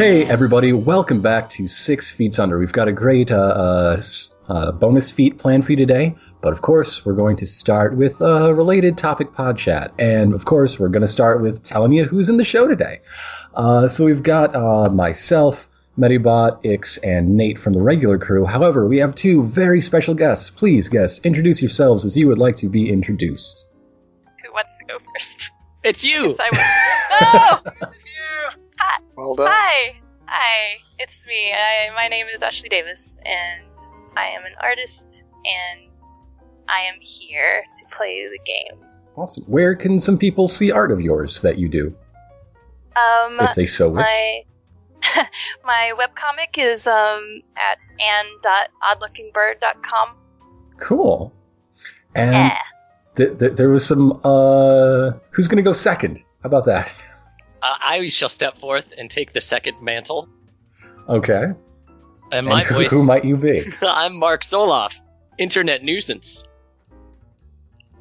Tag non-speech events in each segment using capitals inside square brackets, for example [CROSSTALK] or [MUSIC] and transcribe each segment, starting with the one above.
Hey, everybody, welcome back to Six Feet Under. We've got a great uh, uh, uh, bonus feat planned for you today, but of course, we're going to start with a related topic pod chat. And of course, we're going to start with telling you who's in the show today. Uh, so we've got uh, myself, Medibot, Ix, and Nate from the regular crew. However, we have two very special guests. Please, guests, introduce yourselves as you would like to be introduced. Who wants to go first? It's you. Yes, I will. no! [LAUGHS] It's you! Well done. Hi! Hi, it's me. I, my name is Ashley Davis, and I am an artist, and I am here to play the game. Awesome. Where can some people see art of yours that you do, Um, if they so wish? my [LAUGHS] my webcomic is um at ann.oddlookingbird.com. Cool. And Yeah. th- th- there was some. Uh, who's going to go second? How about that? [LAUGHS] Uh, I shall step forth and take the second mantle. Okay. And my and who, voice. who might you be? [LAUGHS] I'm Mark Soloff, internet nuisance.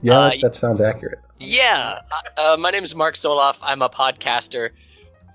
Yeah, Uh, that, sounds accurate. Yeah, uh, my name is Mark Soloff. I'm a podcaster.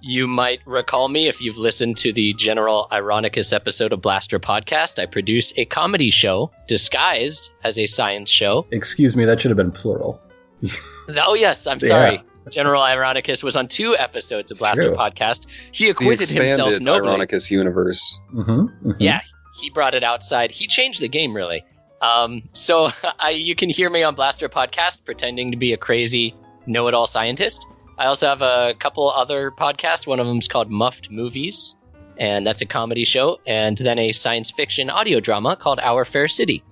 You might recall me if you've listened to the General Ironicus episode of Blaster Podcast. I produce a comedy show disguised as a science show. Excuse me, that should have been plural. [LAUGHS] Oh, yes, I'm Yeah. Sorry. General Ironicus was on two episodes of Blaster True. Podcast. He The acquitted himself expanded nobly. Ironicus universe. Mm-hmm, Yeah, he brought it outside. He changed the game, really. Um, so [LAUGHS] I, you can hear me on Blaster Podcast pretending to be a crazy know-it-all scientist. I also have a couple other podcasts. One of them's called Muffed Movies, and that's a comedy show, and then a science fiction audio drama called Our Fair City.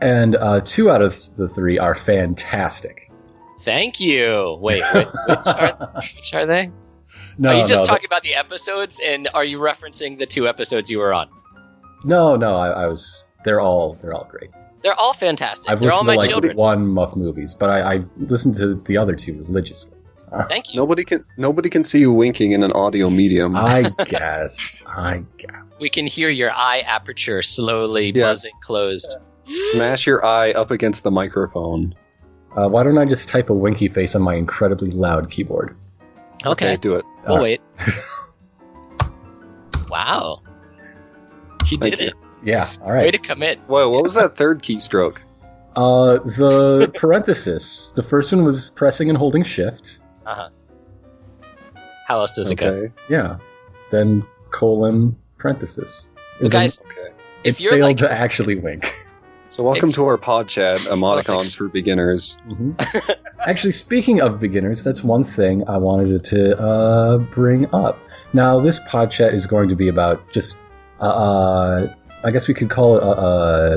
And uh, two out of the three are fantastic. Thank you. Wait, wait which, are, which are they? No, are you just no, talking about the episodes, and are you referencing the two episodes you were on? no, no. I, I was. They're all. They're all great. They're all fantastic. I've They're all listened to my like children. one Muff movies, but I, I listened to the other two religiously. Thank you. Nobody can nobody can see you winking in an audio medium. I [LAUGHS] guess. I guess. We can hear your eye aperture slowly Yeah. buzzing closed. Smash your eye up against the microphone. Uh, why don't I just type a winky face on my incredibly loud keyboard? Okay, do it. we'll All wait. [LAUGHS] wow. He Thank did you. it. Yeah. All right. Way to commit. Whoa, what was that third keystroke? Uh, the [LAUGHS] parenthesis. The first one was pressing and holding shift. Uh huh. How else does it go? Yeah. Then colon parenthesis. It Well, was a- guys, Okay. it if you're failed like- to actually wink. [LAUGHS] So welcome If- to our pod chat, emoticons for beginners. hmm Actually, speaking of beginners, that's one thing I wanted to uh, bring up. Now, this pod chat is going to be about just, uh, uh, I guess we could call it a,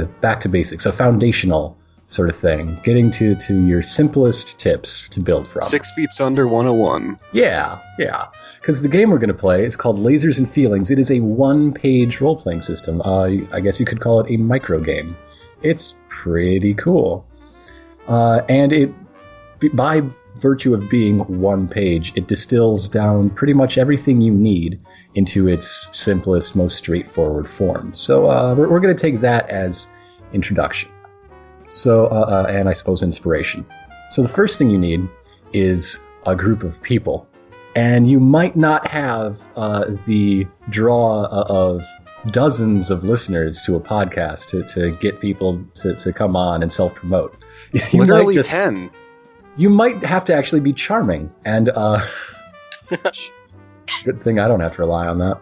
a back to basics, a foundational sort of thing, getting to, to your simplest tips to build from. Six feet under 101. Yeah, yeah. Because the game we're going to play is called Lasers and Feelings. It is a one page role playing system. Uh, I guess you could call it a micro game. It's pretty cool. Uh, and it, by virtue of being one page, it distills down pretty much everything you need into its simplest, most straightforward form. So uh, we're, we're going to take that as introduction. So, uh, uh, and I suppose inspiration. So the first thing you need is a group of people. And you might not have uh, the draw uh, of dozens of listeners to a podcast to, to get people to, to come on and self promote. [LAUGHS] You Literally might just, 10. you might have to actually be charming. And uh, [LAUGHS] good thing I don't have to rely on that.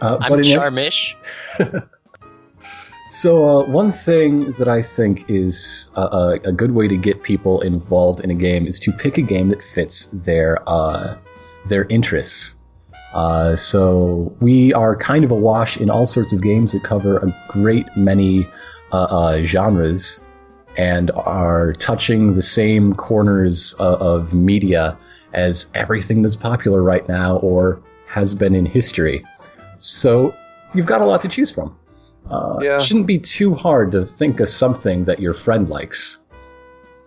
Uh, I'm in it- charmish. [LAUGHS] so, uh, one thing that I think is a, a, a good way to get people involved in a game is to pick a game that fits their uh, their interests. Uh, so, we are kind of awash in all sorts of games that cover a great many uh, uh, genres and are touching the same corners uh, of media as everything that's popular right now or has been in history. So, you've got a lot to choose from. Uh, Yeah. It shouldn't be too hard to think of something that your friend likes.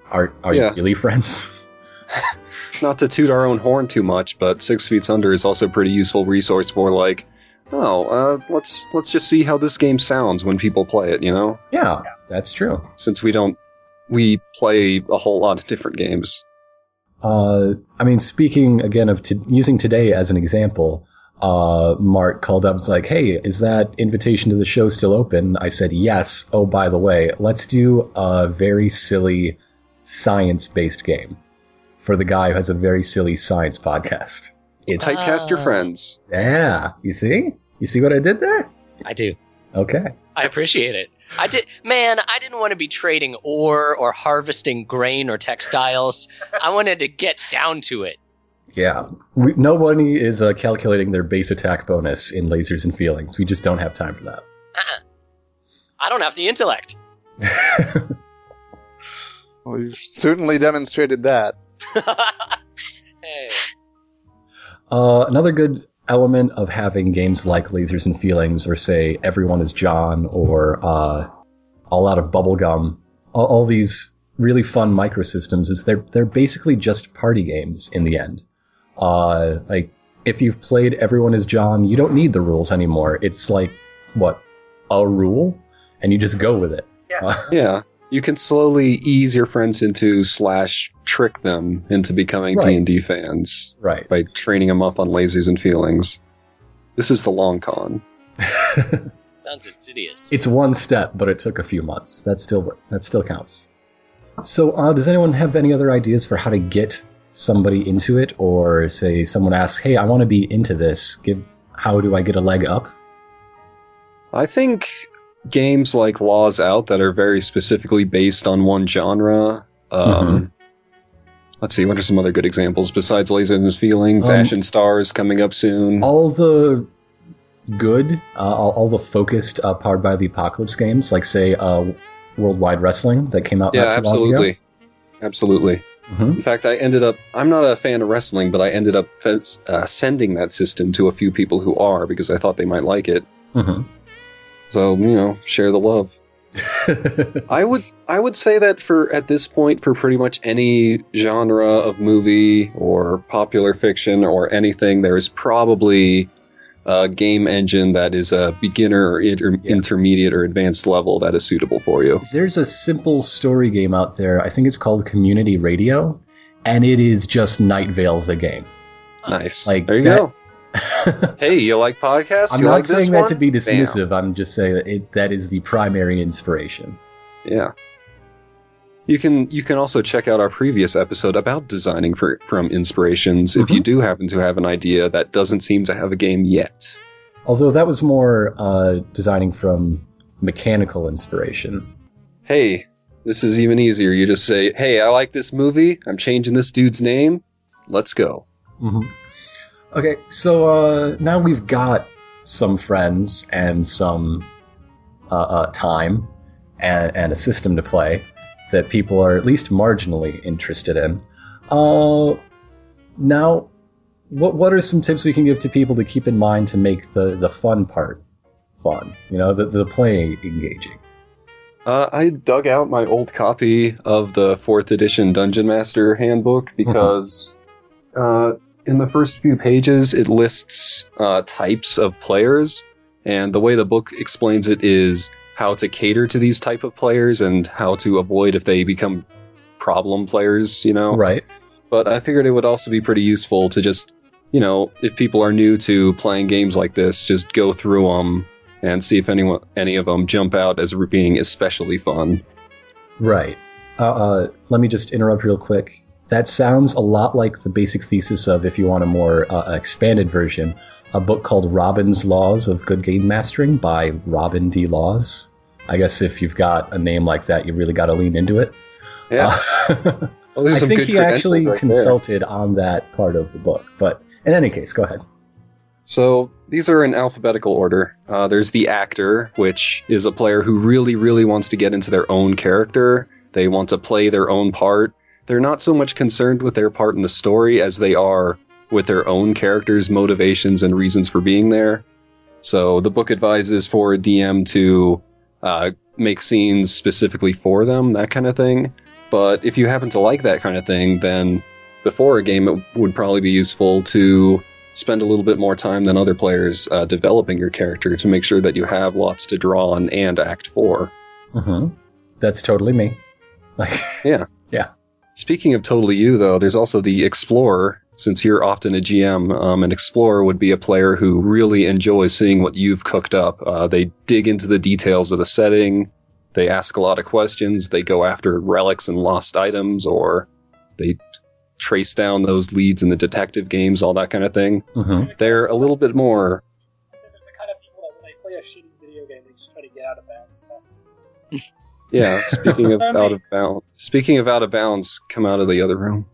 Are are Yeah. you really friends? [LAUGHS] Not to toot our own horn too much, but Six Feet Under is also a pretty useful resource for like, oh, uh, let's let's just see how this game sounds when people play it. You know, yeah, that's true. since we don't we play a whole lot of different games. Uh, I mean, speaking again of t- using today as an example, uh, Mark called up and was like, hey, is that invitation to the show still open? I said, yes. Oh, by the way, let's do a very silly science based game for the guy who has a very silly science podcast. It's, Typecast your friends. yeah, you see? You see what I did there? I do. Okay. I appreciate it. I did, man. I didn't want to be trading ore or harvesting grain or textiles. I wanted to get down to it. Yeah. We, nobody is uh, calculating their base attack bonus in lasers and feelings. We just don't have time for that. Uh-uh. I don't have the intellect. [LAUGHS] Well, you've certainly demonstrated that. [LAUGHS] hey. Uh, another good element of having games like Lasers and Feelings, or say Everyone is John, or uh, All Out of Bubblegum, all, all these really fun microsystems is they're they're basically just party games in the end. Uh, like if you've played Everyone is John, you don't need the rules anymore. It's like what a rule, and you just go with it. Uh, Yeah. You can slowly ease your friends into slash trick them into becoming Right. D and D fans right. by training them up on lasers and feelings. This is the long con. [LAUGHS] Sounds insidious. It's one step, but it took a few months. That still that still counts. So, uh, does anyone have any other ideas for how to get somebody into it, or say someone asks, "Hey, I want to be into this. Give how do I get a leg up?" I think games like Laws Out that are very specifically based on one genre. Um, Let's see, what are some other good examples besides Lasers and Feelings? Um, Ashen Stars coming up soon. All the good, uh, all, all the focused, uh, powered by the apocalypse games, like say uh, Worldwide Wrestling that came out yeah, not too long absolutely. Absolutely. ago. hmm In fact, I ended up, I'm not a fan of wrestling, but I ended up uh, sending that system to a few people who are because I thought they might like it. hmm So, you know, share the love. [LAUGHS] I would I would say that for at this point for pretty much any genre of movie or popular fiction or anything there is probably a game engine that is a beginner or inter- Yeah. intermediate or advanced level that is suitable for you. There's a simple story game out there. I think it's called Community Radio, and it is just Night Vale the game. Nice. Like there you that- go. [LAUGHS] Hey, you like podcasts? I'm you not like this saying that one? to be Bam. dismissive. I'm just saying that it, that is the primary inspiration. Yeah. You can you can also check out our previous episode about designing for from inspirations if you do happen to have an idea that doesn't seem to have a game yet. Although that was more uh, designing from mechanical inspiration. Hey, this is even easier. You just say, "Hey, I like this movie. I'm changing this dude's name. Let's go." hmm Okay, so uh, now we've got some friends and some uh, uh, time and, and a system to play that people are at least marginally interested in. Uh, now, what what are some tips we can give to people to keep in mind to make the, the fun part fun? You know, the, the playing engaging. Uh, I dug out my old copy of the fourth edition Dungeon Master Handbook because uh, in the first few pages it lists uh, types of players, and the way the book explains it is how to cater to these type of players and how to avoid if they become problem players. You know, Right. but I figured it would also be pretty useful to just, you know, if people are new to playing games like this, just go through them and see if anyone, any of them jump out as being especially fun. Right. Uh, uh, let me just interrupt real quick. That sounds a lot like the basic thesis of, if you want a more uh, expanded version, a book called Robin's Laws of Good Game Mastering by Robin D. Laws. I guess if you've got a name like that, you really got to lean into it. Yeah, Uh, [LAUGHS] Well, I some think he actually right there. consulted on that part of the book. But in any case, go ahead. So these are in alphabetical order. Uh, there's the actor, which is a player who really, really wants to get into their own character. They want to play their own part. They're not so much concerned with their part in the story as they are with their own characters' motivations and reasons for being there. So the book advises for a DM to uh, make scenes specifically for them, that kind of thing. But if you happen to like that kind of thing, then before a game, it would probably be useful to spend a little bit more time than other players uh, developing your character to make sure that you have lots to draw on and act for. hmm That's totally me. Like, [LAUGHS] Yeah. yeah. Speaking of totally you, though, there's also the Explorer. Since you're often a GM, um, an Explorer would be a player who really enjoys seeing what you've cooked up. Uh, they dig into the details of the setting, they ask a lot of questions, they go after relics and lost items, or they trace down those leads in the detective games, all that kind of thing. hmm They're a little bit more. Yeah, speaking of [LAUGHS] out of bounds, speaking of out of bounds, come out of the other room.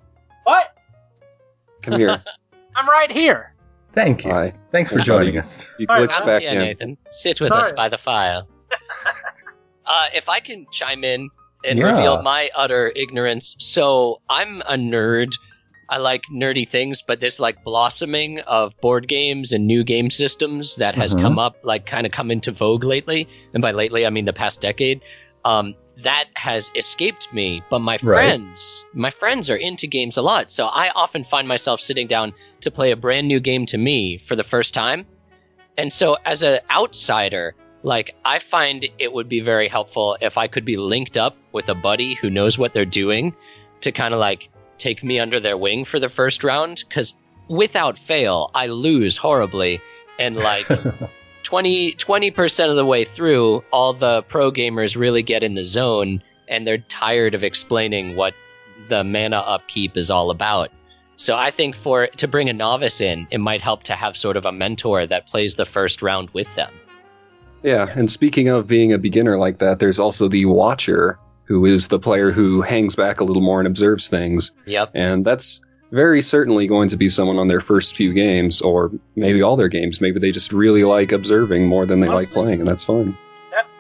What? Come here. [LAUGHS] I'm right here. Thank you. Hi. Thanks for joining us. You Sorry, glitched back in. Nathan. Sit with us by the fire. [LAUGHS] uh, if I can chime in and Yeah. reveal my utter ignorance. So I'm a nerd. I like nerdy things, but this like blossoming of board games and new game systems that has Mhm. come up, like kind of come into vogue lately. And by lately, I mean the past decade. Um, that has escaped me, but my Right. friends, my friends are into games a lot. So I often find myself sitting down to play a brand new game to me for the first time. And so as an outsider, like I find it would be very helpful if I could be linked up with a buddy who knows what they're doing to kind of like take me under their wing for the first round cuz without fail I lose horribly and like [LAUGHS] 20 percent of the way through all the pro gamers really get in the zone and they're tired of explaining what the mana upkeep is all about. So I think for to bring a novice in, it might help to have sort of a mentor that plays the first round with them. Yeah, and speaking of being a beginner like that, there's also the Watcher, who is the player who hangs back a little more and observes things. Yep. And that's very certainly going to be someone on their first few games, or maybe all their games. Maybe they just really like observing more than they like playing, and that's fine. That's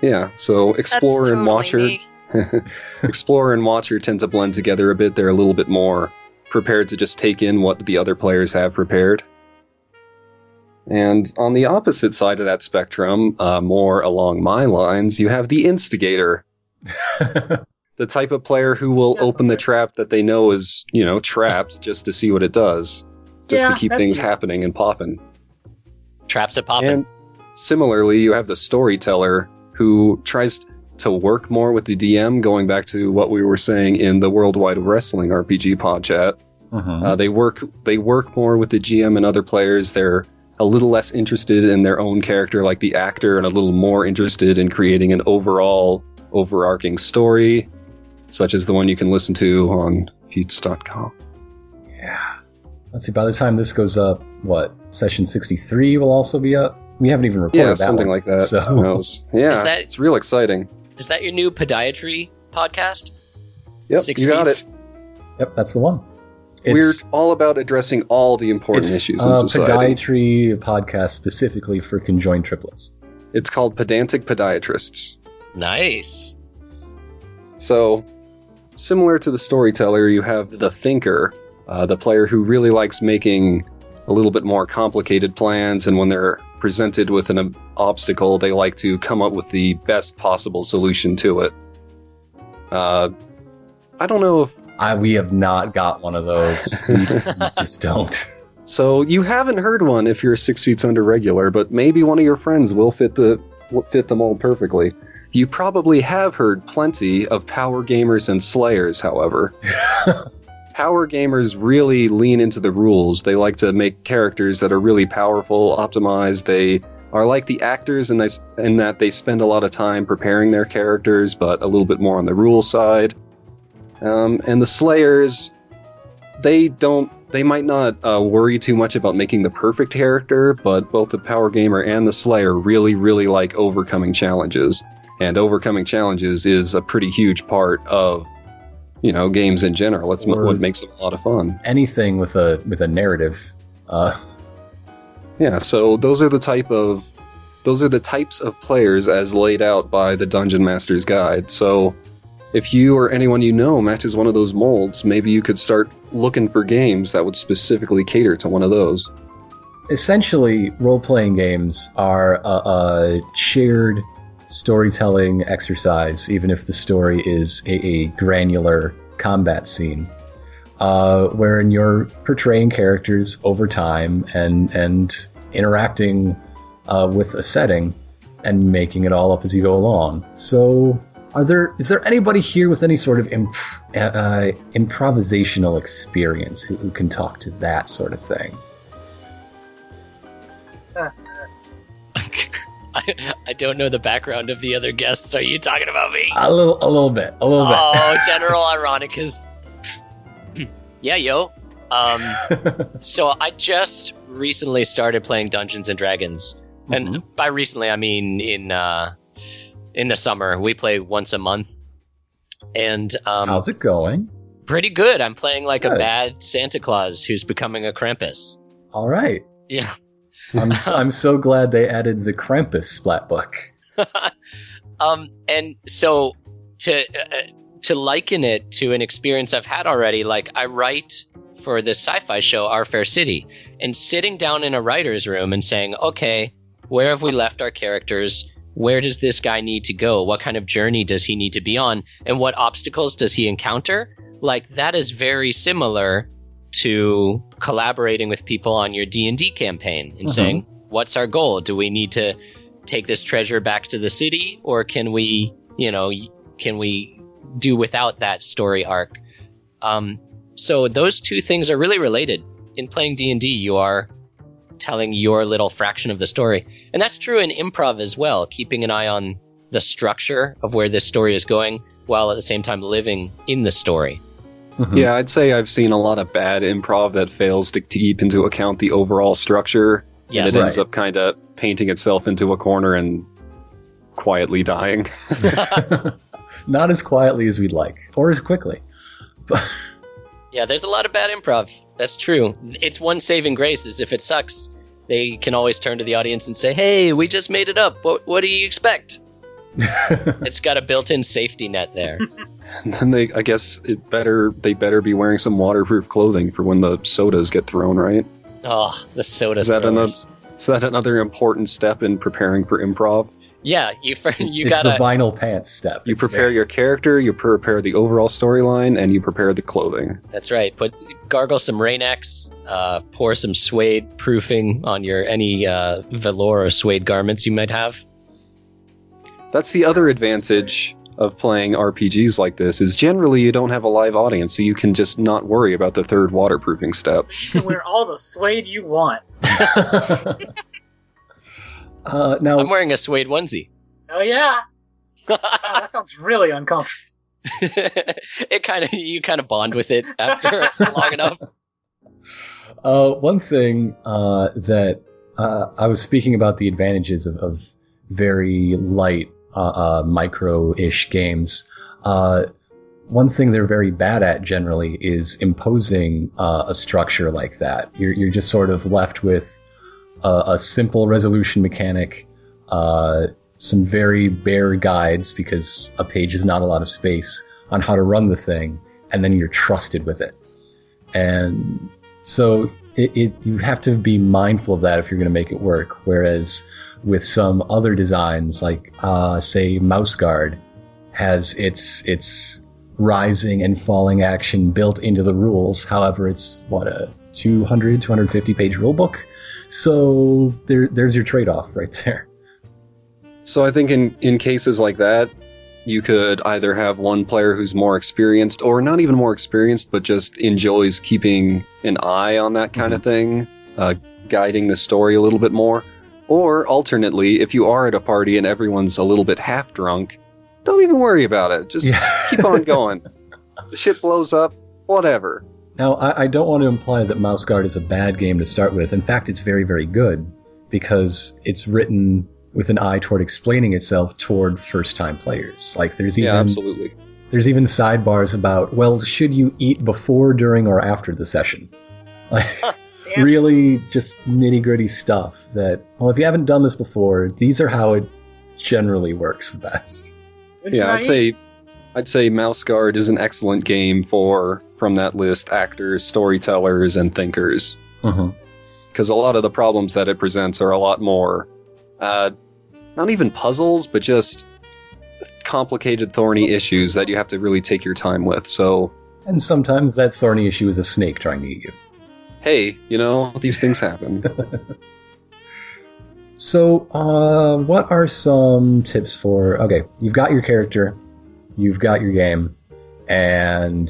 the Yeah, so That's Explorer and totally Watcher. me. [LAUGHS] Explorer and Watcher tend to blend together a bit. They're a little bit more prepared to just take in what the other players have prepared. And on the opposite side of that spectrum, uh, more along my lines, you have the Instigator, [LAUGHS] the type of player who will That's open the trap that they know is, you know, trapped just to see what it does, just Yeah, to keep things it. happening and popping. Traps at popping. And similarly, you have the storyteller who tries to work more with the DM, going back to what we were saying in the Worldwide Wrestling RPG pod chat. Mhm. Uh, they work they work more with the GM and other players. They're a little less interested in their own character like the actor and a little more interested in creating an overall overarching story, such as the one you can listen to on Feats.com. yeah. Let's see. By the time this goes up, what session sixty-three will also be up. We haven't even recorded Yeah, that something one, like that. So Who knows? Yeah, Is that- it's real exciting. Is that your new podiatry podcast? Yep, Six you got feet. it. yep, that's the one. We're all about addressing all the important it's issues in uh, society. podiatry podcast specifically for conjoined triplets. It's called Pedantic Podiatrists. Nice. So, similar to the storyteller, you have the thinker, uh, the player who really likes making a little bit more complicated plans, and when they're presented with an ob- obstacle, they like to come up with the best possible solution to it. Uh, I don't know if. I, we have not got one of those. [LAUGHS] we, we just don't. So, you haven't heard one if you're six feet under regular, but maybe one of your friends will fit the will fit the mold perfectly. You probably have heard plenty of power gamers and slayers, however. [LAUGHS] power gamers really lean into the rules. They like to make characters that are really powerful, optimized. They are like the actors in, this, in that they spend a lot of time preparing their characters, but a little bit more on the rule side. Um, and the Slayers, they don't. They might not uh, worry too much about making the perfect character, but both the Power Gamer and the Slayer really, really like overcoming challenges. And overcoming challenges is a pretty huge part of, you know, games in general. It's Or- what makes them a lot of fun. Anything with a with a narrative. Uh, Yeah, so those are the type of those are the types of players as laid out by the Dungeon Master's Guide. So if you or anyone you know matches one of those molds, maybe you could start looking for games that would specifically cater to one of those. essentially, role playing games are a, a shared storytelling exercise, even if the story is a, a granular combat scene, uh, wherein you're portraying characters over time and and interacting uh, with a setting and making it all up as you go along. So Are there is there anybody here with any sort of imp- uh, improvisational experience who, who can talk to that sort of thing? [LAUGHS] I, I don't know the background of the other guests. Are you talking about me? A little, a little bit, a little bit. Oh, [LAUGHS] General Ironicus. [SNIFFS] yeah, yo. Um, [LAUGHS] so I just recently started playing Dungeons and Dragons, and Mhm. by recently I mean in uh, in the summer. We play once a month, and um, How's it going? pretty good. I'm playing like a bad Santa Claus who's becoming a Krampus. All right. Yeah. I'm [LAUGHS] s- I'm so glad they added the Krampus splat book. [LAUGHS] um, and so to uh, to liken it to an experience I've had already, like I write for the sci-fi show, Our Fair City, and sitting down in a writer's room and saying, okay, where have we left our characters? Where does this guy need to go? What kind of journey does he need to be on? And what obstacles does he encounter? Like that is very similar to collaborating with people on your D&D campaign and Mhm. saying, what's our goal? Do we need to take this treasure back to the city or can we, you know, can we do without that story arc? Um, so those two things are really related. In playing D&D, you are telling your little fraction of the story. And that's true in improv as well, keeping an eye on the structure of where this story is going while at the same time living in the story. Mhm. Yeah, I'd say I've seen a lot of bad improv that fails to keep into account the overall structure. Yes. And it ends up kind of painting itself into a corner and quietly dying. [LAUGHS] [LAUGHS] Not as quietly as we'd like, or as quickly. [LAUGHS] Yeah, there's a lot of bad improv. That's true. It's one saving grace is if it sucks, they can always turn to the audience and say, "Hey, we just made it up. What what do you expect?" [LAUGHS] It's got a built-in safety net there. And [LAUGHS] then they, I guess, it better they better be wearing some waterproof clothing for when the sodas get thrown, right? Oh, the sodas. Is that throwers. Is that another important step in preparing for improv? Yeah, you fir- you it's the vinyl pants step. You It's prepare very- your character, you prepare the overall storyline, and you prepare the clothing. That's right. Put gargle some Rain-X, uh, pour some suede proofing on your any uh, velour or suede garments you might have. That's the other advantage of playing RPGs like this is generally you don't have a live audience, so you can just not worry about the third waterproofing step. You can wear all the suede you want. [LAUGHS] uh, now, I'm wearing a suede onesie. Oh yeah. Wow, that sounds really uncomfortable. [LAUGHS] it kind of you kind of bond with it after [LAUGHS] long enough. Uh, one thing uh, that uh, I was speaking about the advantages of, of very light uh, uh, micro-ish games. Uh, one thing they're very bad at generally is imposing uh, a structure like that. You're, you're just sort of left with a, a simple resolution mechanic, uh, some very bare guides because a page is not a lot of space on how to run the thing, and then you're trusted with it. And so it, it you have to be mindful of that if you're going to make it work. Whereas with some other designs, like uh, say Mouse Guard, has its its rising and falling action built into the rules. However, it's what a 200 250 page rule book. So there there's your trade off right there. So I think in, in cases like that, you could either have one player who's more experienced, or not even more experienced, but just enjoys keeping an eye on that kind of thing, uh, guiding the story a little bit more. Or alternately, if you are at a party and everyone's a little bit half drunk, don't even worry about it. Just Yeah. [LAUGHS] keep on going. the ship blows up, whatever. Now, I, I don't want to imply that Mouse Guard is a bad game to start with. In fact, it's very, very good because it's written with an eye toward explaining itself toward first-time players. Like, there's even Yeah, absolutely. there's even sidebars about, well, should you eat before, during, or after the session? [LAUGHS] Like, It's really just nitty-gritty stuff. That well, if you haven't done this before, these are how it generally works the best. When should Yeah, I I'd eat? say I'd say Mouse Guard is an excellent game for from that list actors, storytellers, and thinkers. Because a lot of the problems that it presents are a lot more, uh, not even puzzles, but just complicated, thorny issues that you have to really take your time with. So, And sometimes that thorny issue is a snake trying to eat you. Hey, you know these things happen. [LAUGHS] So, uh, what are some tips for? Okay, you've got your character. you've got your game, and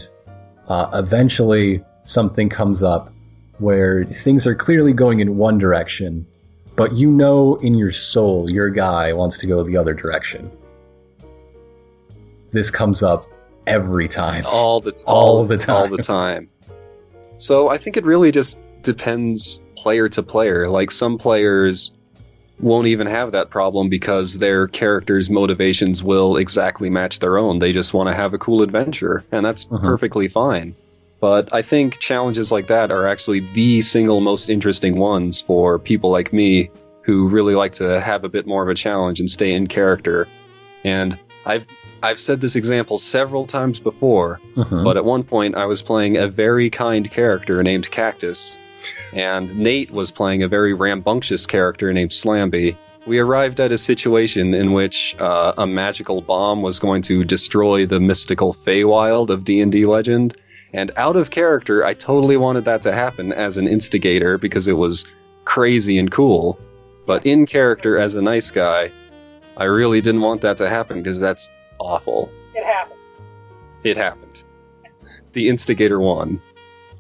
uh, eventually something comes up where things are clearly going in one direction, but you know in your soul your guy wants to go the other direction. This comes up every time. all the All the all the time. So I think it really just depends player to player. Like some players won't even have that problem because their character's motivations will exactly match their own. They just want to have a cool adventure, and that's Mhm. perfectly fine. But I think challenges like that are actually the single most interesting ones for people like me who really like to have a bit more of a challenge and stay in character. And I've I've said this example several times before, Mhm. but at one point, I was playing a very kind character named Cactus, and Nate was playing a very rambunctious character named Slamby. We arrived at a situation in which uh, a magical bomb was going to destroy the mystical Feywild of D&D Legend, and out of character, I totally wanted that to happen as an instigator because it was crazy and cool. But in character, as a nice guy, I really didn't want that to happen because that's awful. It happened. It happened. The instigator won.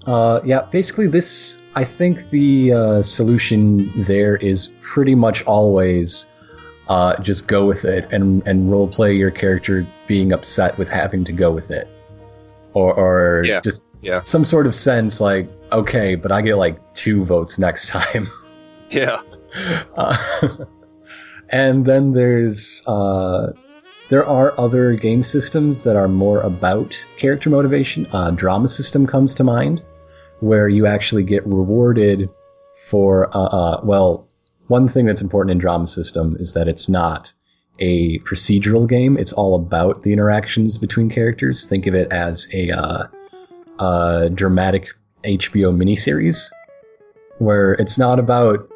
Uh, yeah, basically, this. I think the uh, solution there is pretty much always uh, just go with it and and role play your character being upset with having to go with it, or or Yeah, just yeah. some sort of sense like okay, but I get like two votes next time. [LAUGHS] Yeah. Uh, [LAUGHS] and then there's uh, there are other game systems that are more about character motivation. Uh, drama system comes to mind, where you actually get rewarded for uh, uh, well, one thing that's important in drama system is that it's not a procedural game. It's all about the interactions between characters. Think of it as a uh, uh, dramatic HBO miniseries where it's not about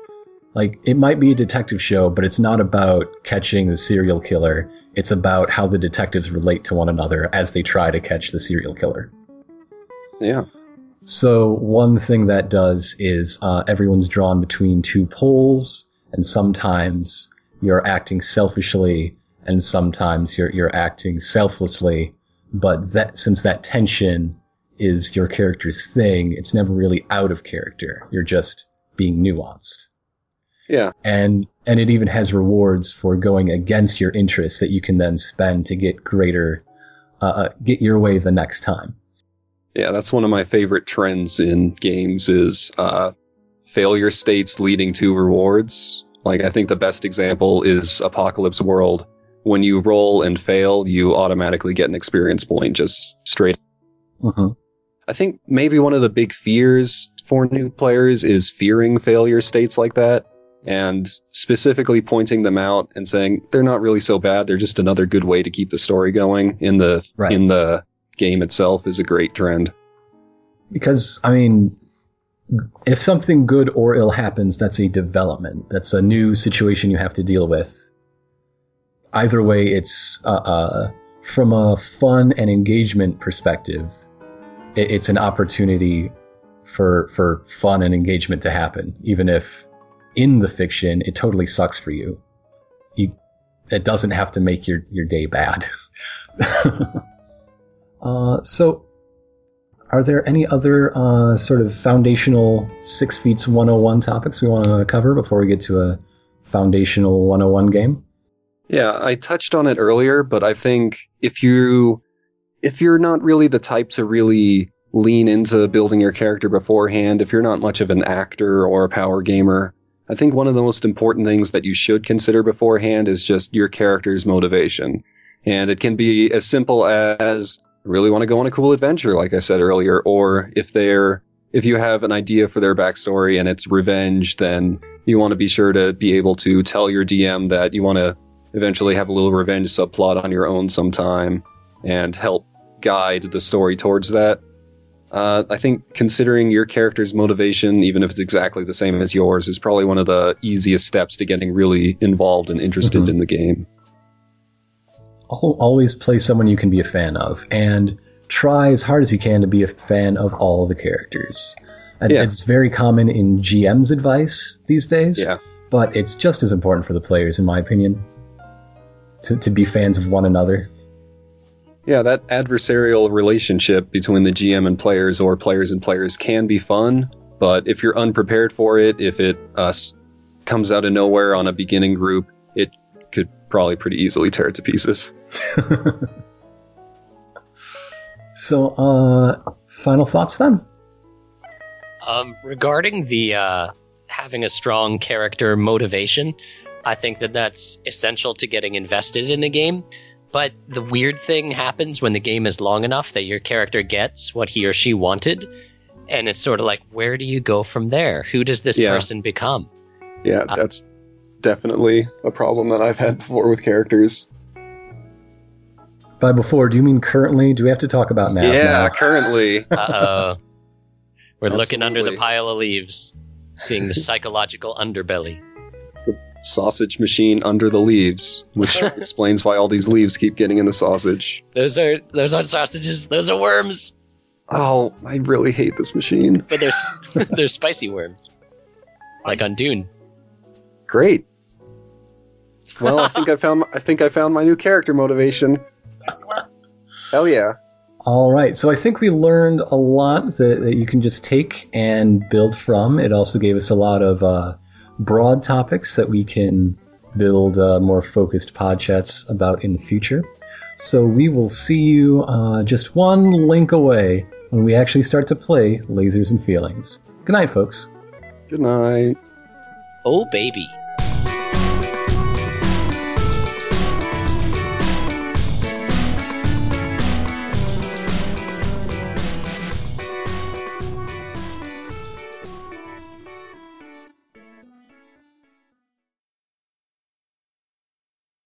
like it might be a detective show, but it's not about catching the serial killer. It's about how the detectives relate to one another as they try to catch the serial killer. Yeah. So one thing that does is uh, everyone's drawn between two poles, and sometimes you're acting selfishly, and sometimes you're you're acting selflessly. But that since that tension is your character's thing, it's never really out of character. You're just being nuanced Yeah. and and it even has rewards for going against your interests that you can then spend to get greater uh, uh, get your way the next time Yeah, that's one of my favorite trends in games is uh, failure states leading to rewards. Like I think the best example is Apocalypse World. When you roll and fail, you automatically get an experience point just straight. mm-hmm. I think maybe one of the big fears for new players is fearing failure states like that and specifically pointing them out and saying they're not really so bad, they're just another good way to keep the story going in the Right. in the game itself is a great trend. because i mean if something good or ill happens that's a development that's a new situation you have to deal with either way it's uh, uh, from a fun and engagement perspective it, it's an opportunity for for fun and engagement to happen even if in the fiction it totally sucks for you. You it doesn't have to make your your day bad. [LAUGHS] Uh, so are there any other uh, sort of foundational six feet 101 topics we want to cover before we get to a foundational 101 game? Yeah, I touched on it earlier, but I think if you if you're not really the type to really lean into building your character beforehand, if you're not much of an actor or a power gamer, I think one of the most important things that you should consider beforehand is just your character's motivation. And it can be as simple as really want to go on a cool adventure, like I said earlier, or if they're if you have an idea for their backstory and it's revenge, then you want to be sure to be able to tell your DM that you want to eventually have a little revenge subplot on your own sometime and help guide the story towards that. Uh, I think considering your character's motivation, even if it's exactly the same as yours, is probably one of the easiest steps to getting really involved and interested Mhm. in the game. Always play someone you can be a fan of and try as hard as you can to be a fan of all the characters And Yeah. it's very common in gm's advice these days Yeah. but it's just as important for the players in my opinion to, to be fans of one another Yeah, that adversarial relationship between the GM and players or players and players can be fun, but if you're unprepared for it, if it uh, comes out of nowhere on a beginning group, it could probably pretty easily tear it to pieces. [LAUGHS] so, uh, final thoughts then? Um, regarding the uh, having a strong character motivation, I think that that's essential to getting invested in a game. But the weird thing happens when the game is long enough that your character gets what he or she wanted, and it's sort of like, where do you go from there? Who does this Yeah. person become? Yeah, Uh, that's definitely a problem that I've had [LAUGHS] before with characters. By before, do you mean currently? Do we have to talk about now? yeah, now? currently. [LAUGHS] [LAUGHS] Uh oh. We're looking under the pile of leaves, seeing the psychological underbelly. Sausage machine under the leaves, which [LAUGHS] explains why all these leaves keep getting in the sausage. Those are those aren't sausages. Those are worms, Oh, I really hate this machine. but they're s- [LAUGHS] they're spicy worms, like on Dune. Great. Well, I think I found I think I found my new character motivation. Nice work. Hell yeah. All right, so I think we learned a lot that, that you can just take and build from. It also gave us a lot of uh, broad topics that we can build uh, more focused pod chats about in the future. So we will see you uh, just one link away when we actually start to play Lasers and Feelings. Good night, folks. Good night. Oh baby.